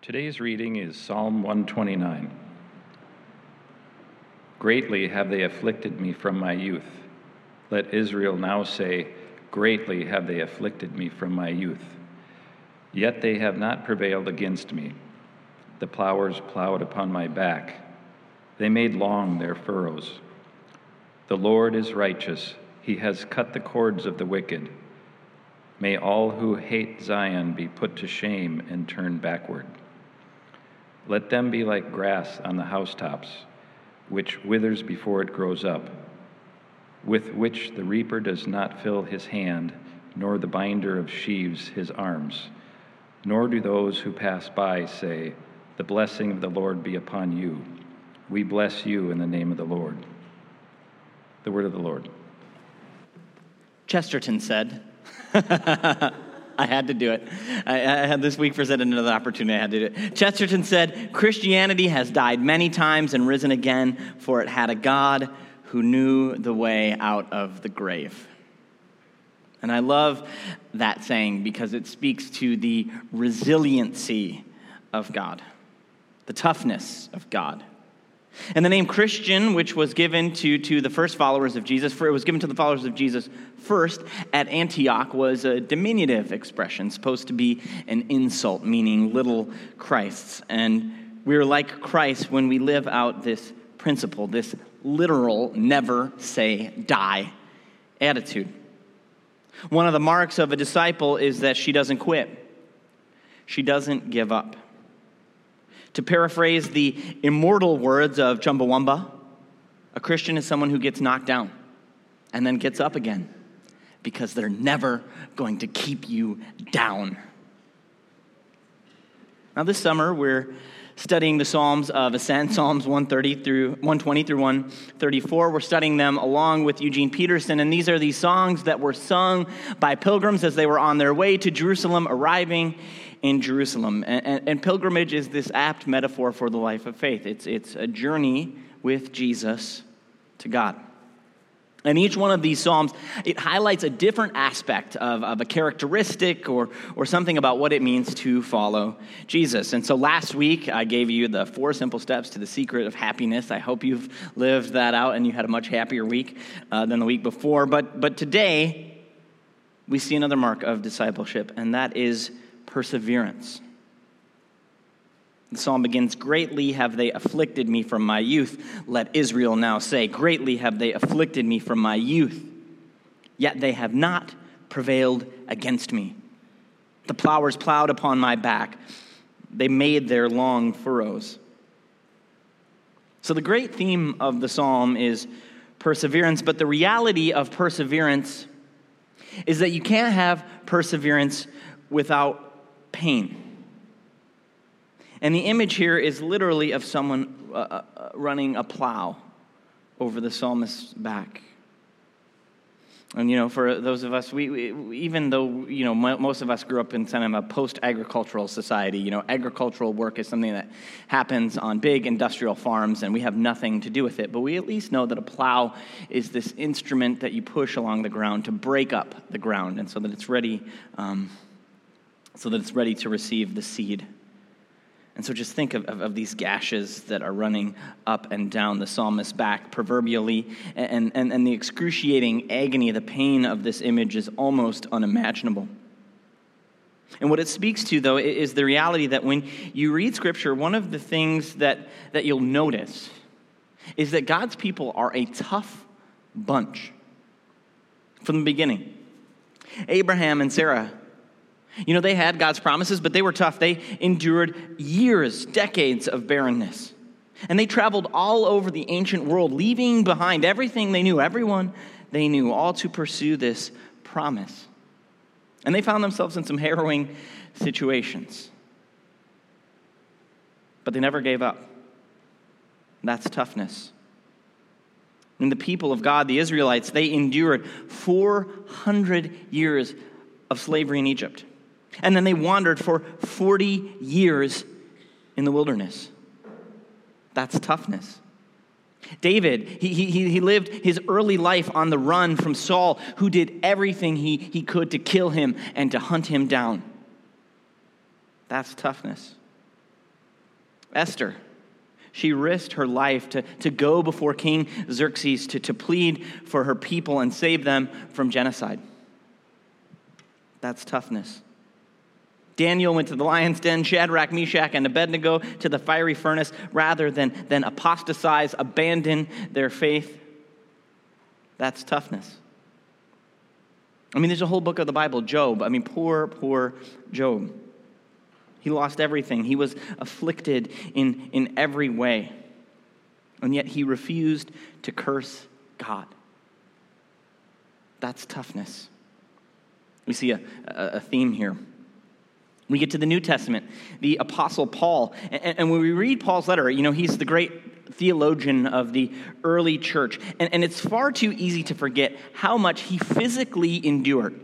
Today's reading is Psalm 129. Greatly have they afflicted me from my youth. Let Israel now say, Greatly have they afflicted me from my youth. Yet they have not prevailed against me. The plowers plowed upon my back. They made long their furrows. The Lord is righteous. He has cut the cords of the wicked. May all who hate Zion be put to shame and turn backward. Let them be like grass on the housetops, which withers before it grows up, with which the reaper does not fill his hand, nor the binder of sheaves his arms. Nor do those who pass by say, The blessing of the Lord be upon you. We bless you in the name of the Lord. The word of the Lord. Chesterton said, I had to do it. I, I, had this week presented another opportunity. I had to do it. Chesterton said, Christianity has died many times and risen again, for it had a God who knew the way out of the grave. And I love that saying because it speaks to the resiliency of God, the toughness of God. And the name Christian, which was given to, to the first followers of Jesus, for it was given to the followers of Jesus first at Antioch, was a diminutive expression, supposed to be an insult, meaning little Christs. And we're like Christ when we live out this principle, this literal never say die attitude. One of the marks of a disciple is that she doesn't quit, she doesn't give up. To paraphrase the immortal words of Chumbawamba, a Christian is someone who gets knocked down and then gets up again because they're never going to keep you down. Now, this summer, we're studying the Psalms of Ascent, Psalms 130 through 120 through 134. We're studying them along with Eugene Peterson, and these are these songs that were sung by pilgrims as they were on their way to Jerusalem, arriving in Jerusalem. And, and, and pilgrimage is this apt metaphor for the life of faith. It's, it's a journey with Jesus to God. And each one of these Psalms, it highlights a different aspect of, of a characteristic or, or something about what it means to follow Jesus. And so last week, I gave you the four simple steps to the secret of happiness. I hope you've lived that out and you had a much happier week uh, than the week before. But, but today, we see another mark of discipleship, and that is perseverance. The psalm begins Greatly have they afflicted me from my youth. Let Israel now say, Greatly have they afflicted me from my youth. Yet they have not prevailed against me. The plowers plowed upon my back, they made their long furrows. So, the great theme of the psalm is perseverance, but the reality of perseverance is that you can't have perseverance without pain. And the image here is literally of someone uh, uh, uh, running a plow over the psalmist's back. And, you know, for those of us, we, we even though, you know, most of us grew up in kind of a post agricultural society, you know, agricultural work is something that happens on big industrial farms and we have nothing to do with it. But we at least know that a plow is this instrument that you push along the ground to break up the ground and so that it's ready. Um, so that it's ready to receive the seed. And so just think of, of, of, these gashes that are running up and down the psalmist's back, proverbially, and, and, and the excruciating agony, the pain of this image is almost unimaginable. And what it speaks to, though, is the reality that when you read Scripture, one of the things that, that you'll notice is that God's people are a tough bunch from the beginning. Abraham and Sarah you know, they had God's promises, but they were tough. They endured years, decades of barrenness. And they traveled all over the ancient world, leaving behind everything they knew, everyone they knew, all to pursue this promise. And they found themselves in some harrowing situations. But they never gave up. That's toughness. And the people of God, the Israelites, they endured 400 years of slavery in Egypt. And then they wandered for 40 years in the wilderness. That's toughness. David, he, he, he lived his early life on the run from Saul, who did everything he, he could to kill him and to hunt him down. That's toughness. Esther. She risked her life to, to go before King Xerxes to, to plead for her people and save them from genocide. That's toughness. Daniel went to the lion's den, Shadrach, Meshach, and Abednego to the fiery furnace rather than, than apostatize, abandon their faith. That's toughness. I mean, there's a whole book of the Bible, Job. I mean, poor, poor Job. He lost everything. He was afflicted in, in every way. And yet he refused to curse God. That's toughness. We see a, a, theme here. We get to the New Testament, the Apostle Paul. And, when we read Paul's letter, you know, he's the great theologian of the early church. And, and it's far too easy to forget how much he physically endured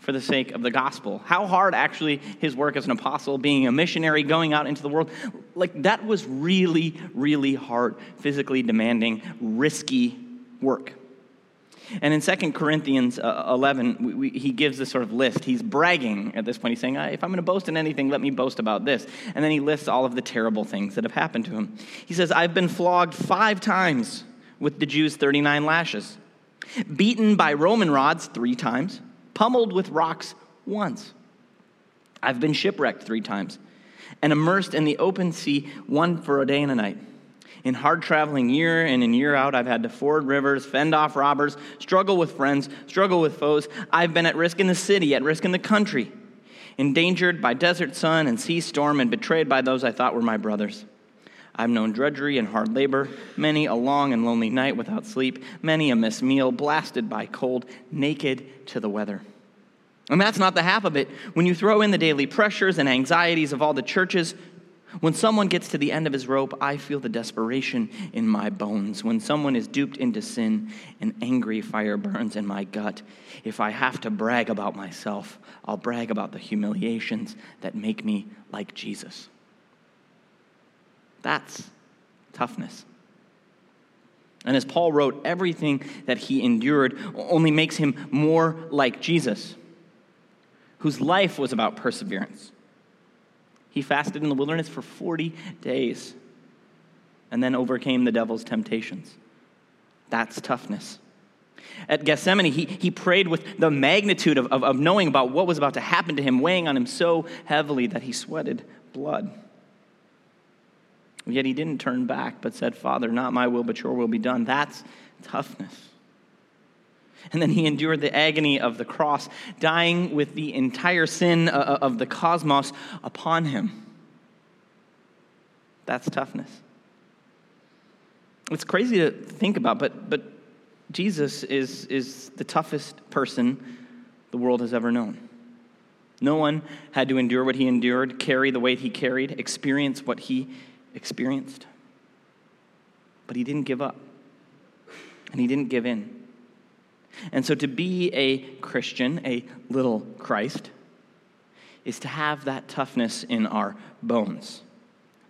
for the sake of the gospel. How hard actually his work as an apostle, being a missionary, going out into the world, like that was really, really hard, physically demanding, risky work. And in 2 Corinthians uh, 11, we, we, he gives this sort of list. He's bragging at this point. He's saying, If I'm going to boast in anything, let me boast about this. And then he lists all of the terrible things that have happened to him. He says, I've been flogged five times with the Jews' 39 lashes, beaten by Roman rods three times pummeled with rocks once. I've been shipwrecked three times and immersed in the open sea, one for a day and a night. In hard traveling year in and year out, I've had to ford rivers, fend off robbers, struggle with friends, struggle with foes. I've been at risk in the city, at risk in the country, endangered by desert sun and sea storm, and betrayed by those I thought were my brothers. I've known drudgery and hard labor, many a long and lonely night without sleep, many a missed meal, blasted by cold, naked to the weather. And that's not the half of it. When you throw in the daily pressures and anxieties of all the churches, when someone gets to the end of his rope, I feel the desperation in my bones. When someone is duped into sin, an angry fire burns in my gut. If I have to brag about myself, I'll brag about the humiliations that make me like Jesus. That's toughness. And as Paul wrote, everything that he endured only makes him more like Jesus, whose life was about perseverance. He fasted in the wilderness for 40 days and then overcame the devil's temptations. That's toughness. At Gethsemane, he, he prayed with the magnitude of, of, of knowing about what was about to happen to him, weighing on him so heavily that he sweated blood. Yet he didn't turn back, but said, Father, not my will, but your will be done. That's toughness. And then he endured the agony of the cross, dying with the entire sin uh, uh, of the cosmos upon him. That's toughness. It's crazy to think about, but, but Jesus is, is the toughest person the world has ever known. No one had to endure what he endured, carry the weight he carried, experience what he experienced. But he didn't give up, and he didn't give in. And so to be a Christian, a little Christ, is to have that toughness in our bones.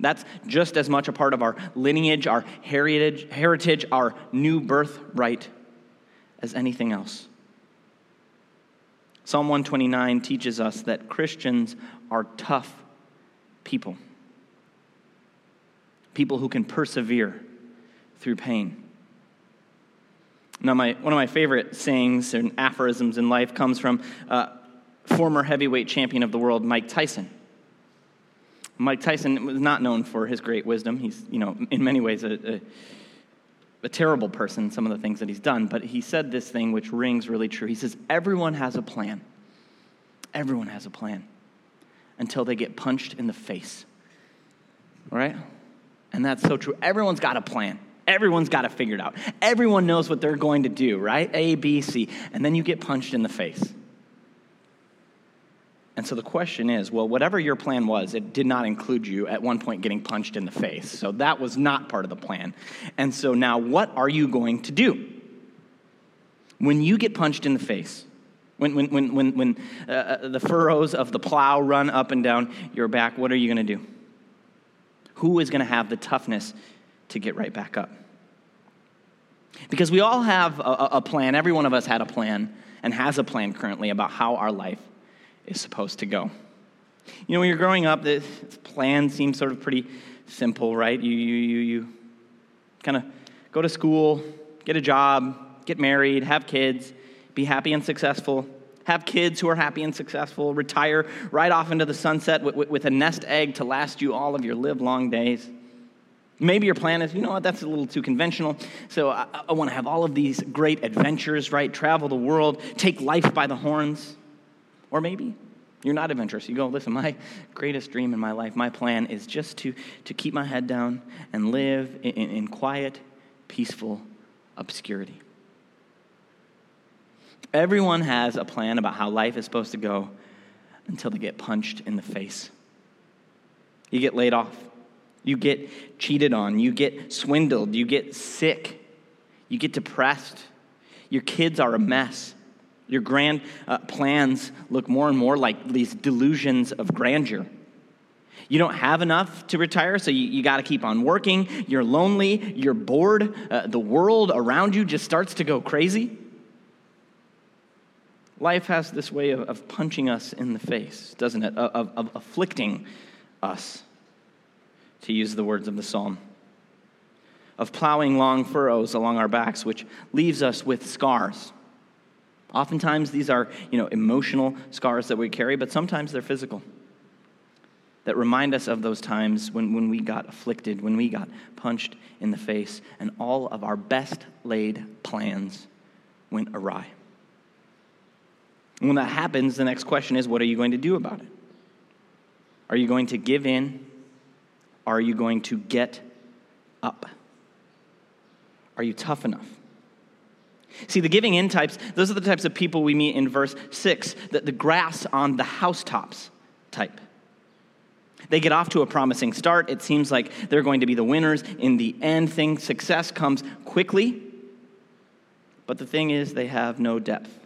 That's just as much a part of our lineage, our heritage, heritage, our new birthright as anything else. Psalm 129 teaches us that Christians are tough people people who can persevere through pain. Now, my, one of my favorite sayings and aphorisms in life comes from uh, former heavyweight champion of the world, Mike Tyson. Mike Tyson was not known for his great wisdom. He's, you know, in many ways a, a, a terrible person, some of the things that he's done, but he said this thing which rings really true. He says, Everyone has a plan. Everyone has a plan until they get punched in the face. All right? And that's so true. Everyone's got a plan. Everyone's got it figured out. Everyone knows what they're going to do, right? A, B, C. And then you get punched in the face. And so the question is well, whatever your plan was, it did not include you at one point getting punched in the face. So that was not part of the plan. And so now, what are you going to do? When you get punched in the face, when, when, when, when, when uh, uh the furrows of the plow run up and down your back, what are you going to do? who is going to have the toughness to get right back up? Because we all have a, a, plan. Every one of us had a plan and has a plan currently about how our life is supposed to go. You know, when you're growing up, this plan seems sort of pretty simple, right? You, you, you, you kind of go to school, get a job, get married, have kids, be happy and successful, have kids who are happy and successful, retire right off into the sunset with, with, with a nest egg to last you all of your live long days. Maybe your plan is, you know what, that's a little too conventional. So I, I want to have all of these great adventures, right? Travel the world, take life by the horns. Or maybe you're not adventurous. You go, listen, my greatest dream in my life, my plan is just to, to keep my head down and live in, in, in quiet, peaceful obscurity. Everyone has a plan about how life is supposed to go until they get punched in the face. You get laid off. You get cheated on. You get swindled. You get sick. You get depressed. Your kids are a mess. Your grand uh, plans look more and more like these delusions of grandeur. You don't have enough to retire, so you, you got to keep on working. You're lonely. You're bored. Uh, the world around you just starts to go crazy. Life has this way of, of punching us in the face, doesn't it? Of, of, of afflicting us, to use the words of the psalm. Of plowing long furrows along our backs, which leaves us with scars. Oftentimes, these are you know, emotional scars that we carry, but sometimes they're physical that remind us of those times when, when we got afflicted, when we got punched in the face, and all of our best laid plans went awry. And when that happens, the next question is what are you going to do about it? Are you going to give in? Are you going to get up? Are you tough enough? See, the giving in types, those are the types of people we meet in verse 6, the, the grass on the housetops type. They get off to a promising start. It seems like they're going to be the winners in the end thing. Success comes quickly, but the thing is, they have no depth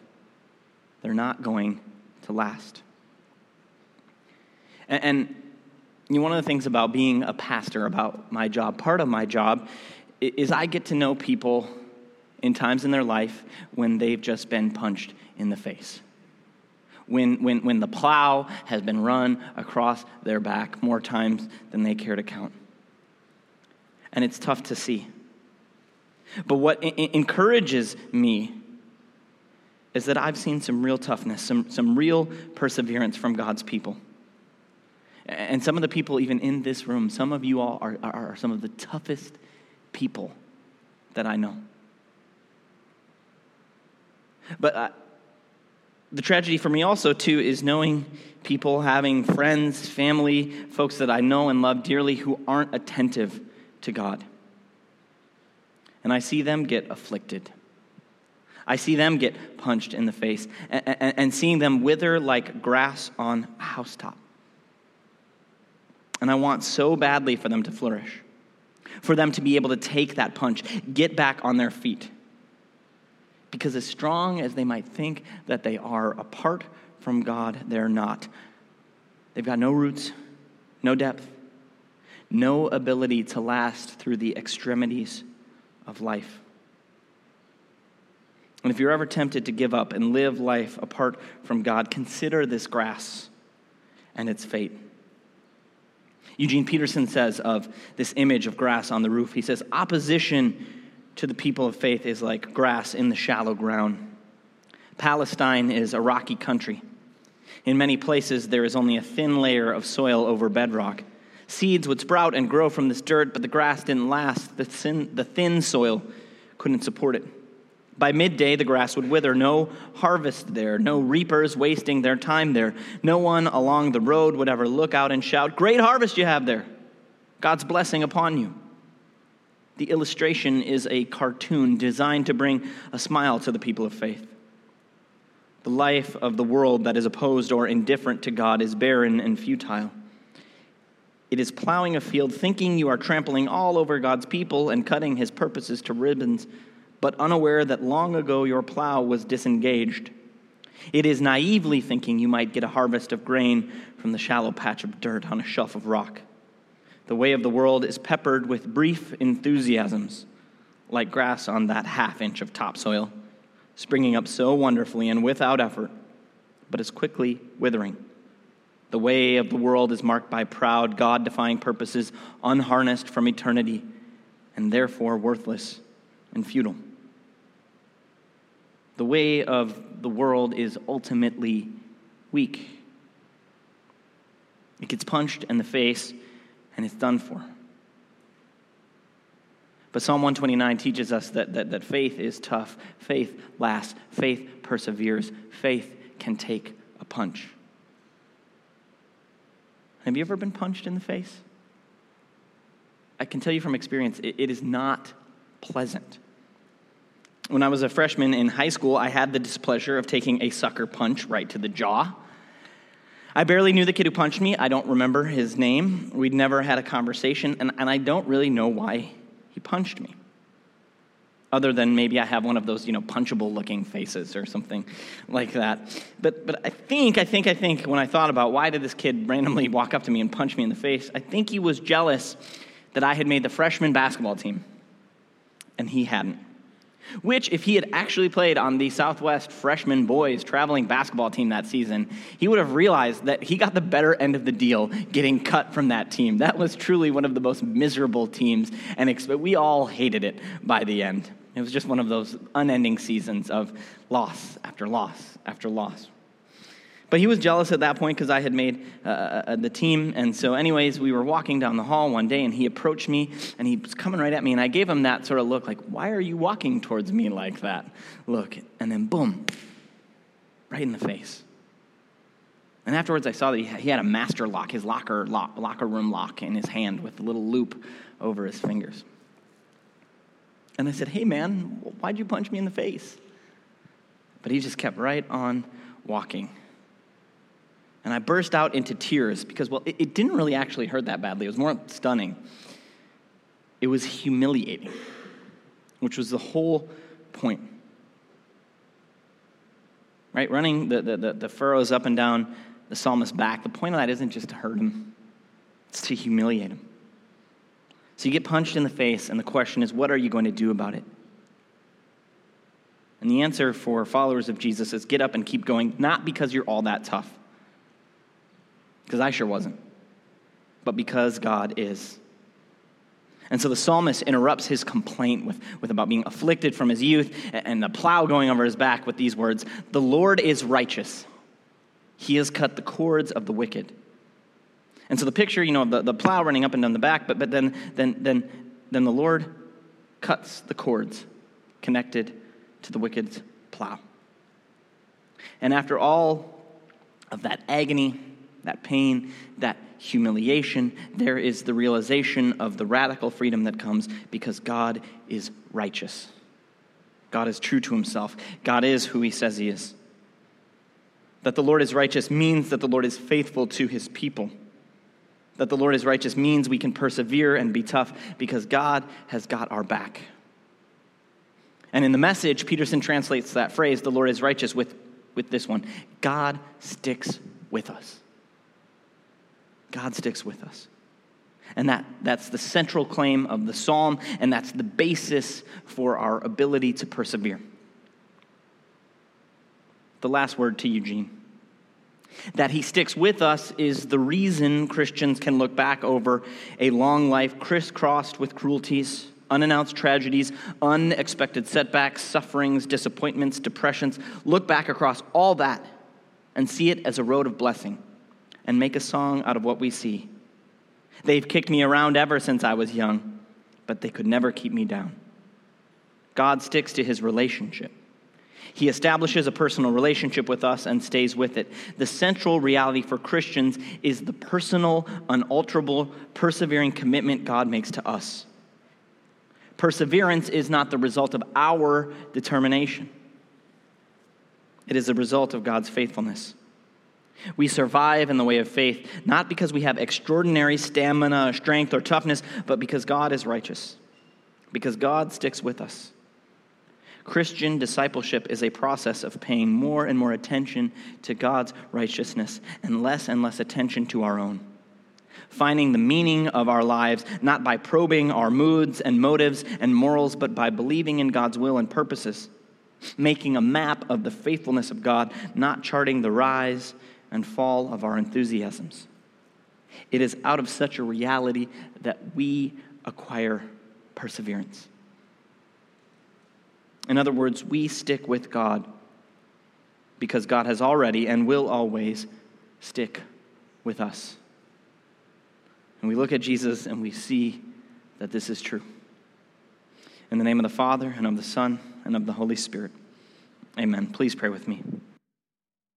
they're not going to last. And, and one of the things about being a pastor, about my job, part of my job, is I get to know people in times in their life when they've just been punched in the face. When, when, when the plow has been run across their back more times than they care to count. And it's tough to see. But what encourages me is that I've seen some real toughness, some, some real perseverance from God's people. And some of the people, even in this room, some of you all are, are, some of the toughest people that I know. But uh, the tragedy for me also, too, is knowing people, having friends, family, folks that I know and love dearly who aren't attentive to God. And I see them get afflicted. I see them get punched in the face and, and, and seeing them wither like grass on a housetop. And I want so badly for them to flourish, for them to be able to take that punch, get back on their feet. Because as strong as they might think that they are, apart from God, they're not. They've got no roots, no depth, no ability to last through the extremities of life. And if you're ever tempted to give up and live life apart from God, consider this grass and its fate. Eugene Peterson says of this image of grass on the roof, he says, opposition to the people of faith is like grass in the shallow ground. Palestine is a rocky country. In many places, there is only a thin layer of soil over bedrock. Seeds would sprout and grow from this dirt, but the grass didn't last. The thin, the thin soil couldn't support it. By midday, the grass would wither. No harvest there, no reapers wasting their time there. No one along the road would ever look out and shout, Great harvest you have there! God's blessing upon you. The illustration is a cartoon designed to bring a smile to the people of faith. The life of the world that is opposed or indifferent to God is barren and futile. It is plowing a field thinking you are trampling all over God's people and cutting his purposes to ribbons but unaware that long ago your plow was disengaged. It is naively thinking you might get a harvest of grain from the shallow patch of dirt on a shelf of rock. The way of the world is peppered with brief enthusiasms, like grass on that half inch of topsoil, springing up so wonderfully and without effort, but is quickly withering. The way of the world is marked by proud, God defying purposes, unharnessed from eternity, and therefore worthless and futile. The way of the world is ultimately weak. It gets punched in the face and it's done for. But Psalm 129 teaches us that, that, that faith is tough. Faith lasts. Faith perseveres. Faith can take a punch. Have you ever been punched in the face? I can tell you from experience, it, it is not pleasant. When I was a freshman in high school, I had the displeasure of taking a sucker punch right to the jaw. I barely knew the kid who punched me. I don't remember his name. We'd never had a conversation, and, and I don't really know why he punched me. Other than maybe I have one of those, you know, punchable looking faces or something like that. But, but I think, I think, I think when I thought about why did this kid randomly walk up to me and punch me in the face, I think he was jealous that I had made the freshman basketball team and he hadn't. Which, if he had actually played on the Southwest freshman boys traveling basketball team that season, he would have realized that he got the better end of the deal getting cut from that team. That was truly one of the most miserable teams, and we all hated it by the end. It was just one of those unending seasons of loss after loss after loss. But he was jealous at that point because I had made uh, uh, the team. And so, anyways, we were walking down the hall one day and he approached me and he was coming right at me. And I gave him that sort of look like, why are you walking towards me like that? Look. And then, boom, right in the face. And afterwards, I saw that he had a master lock, his locker, lock, locker room lock in his hand with a little loop over his fingers. And I said, Hey, man, why'd you punch me in the face? But he just kept right on walking. And I burst out into tears because, well, it, it didn't really actually hurt that badly. It was more stunning. It was humiliating, which was the whole point. Right? Running the, the, the, the furrows up and down the psalmist's back, the point of that isn't just to hurt him, it's to humiliate him. So you get punched in the face, and the question is, what are you going to do about it? And the answer for followers of Jesus is get up and keep going, not because you're all that tough because I sure wasn't, but because God is. And so the psalmist interrupts his complaint with, with about being afflicted from his youth and the plow going over his back with these words The Lord is righteous. He has cut the cords of the wicked. And so the picture, you know, the, the plow running up and down the back, but, but then, then, then, then the Lord cuts the cords connected to the wicked's plow. And after all of that agony, that pain, that humiliation, there is the realization of the radical freedom that comes because God is righteous. God is true to himself. God is who he says he is. That the Lord is righteous means that the Lord is faithful to his people. That the Lord is righteous means we can persevere and be tough because God has got our back. And in the message, Peterson translates that phrase, the Lord is righteous, with, with this one God sticks with us. God sticks with us. And that, that's the central claim of the psalm, and that's the basis for our ability to persevere. The last word to Eugene. That he sticks with us is the reason Christians can look back over a long life crisscrossed with cruelties, unannounced tragedies, unexpected setbacks, sufferings, disappointments, depressions. Look back across all that and see it as a road of blessing and make a song out of what we see. They've kicked me around ever since I was young, but they could never keep me down. God sticks to his relationship. He establishes a personal relationship with us and stays with it. The central reality for Christians is the personal, unalterable, persevering commitment God makes to us. Perseverance is not the result of our determination, it is the result of God's faithfulness. We survive in the way of faith, not because we have extraordinary stamina, strength, or toughness, but because God is righteous, because God sticks with us. Christian discipleship is a process of paying more and more attention to God's righteousness and less and less attention to our own. Finding the meaning of our lives not by probing our moods and motives and morals, but by believing in God's will and purposes. Making a map of the faithfulness of God, not charting the rise and fall of our enthusiasms. It is out of such a reality that we acquire perseverance. In other words, we stick with God because God has already and will always stick with us. And we look at Jesus and we see that this is true. In the name of the Father, and of the Son, and of the Holy Spirit. Amen. Please pray with me.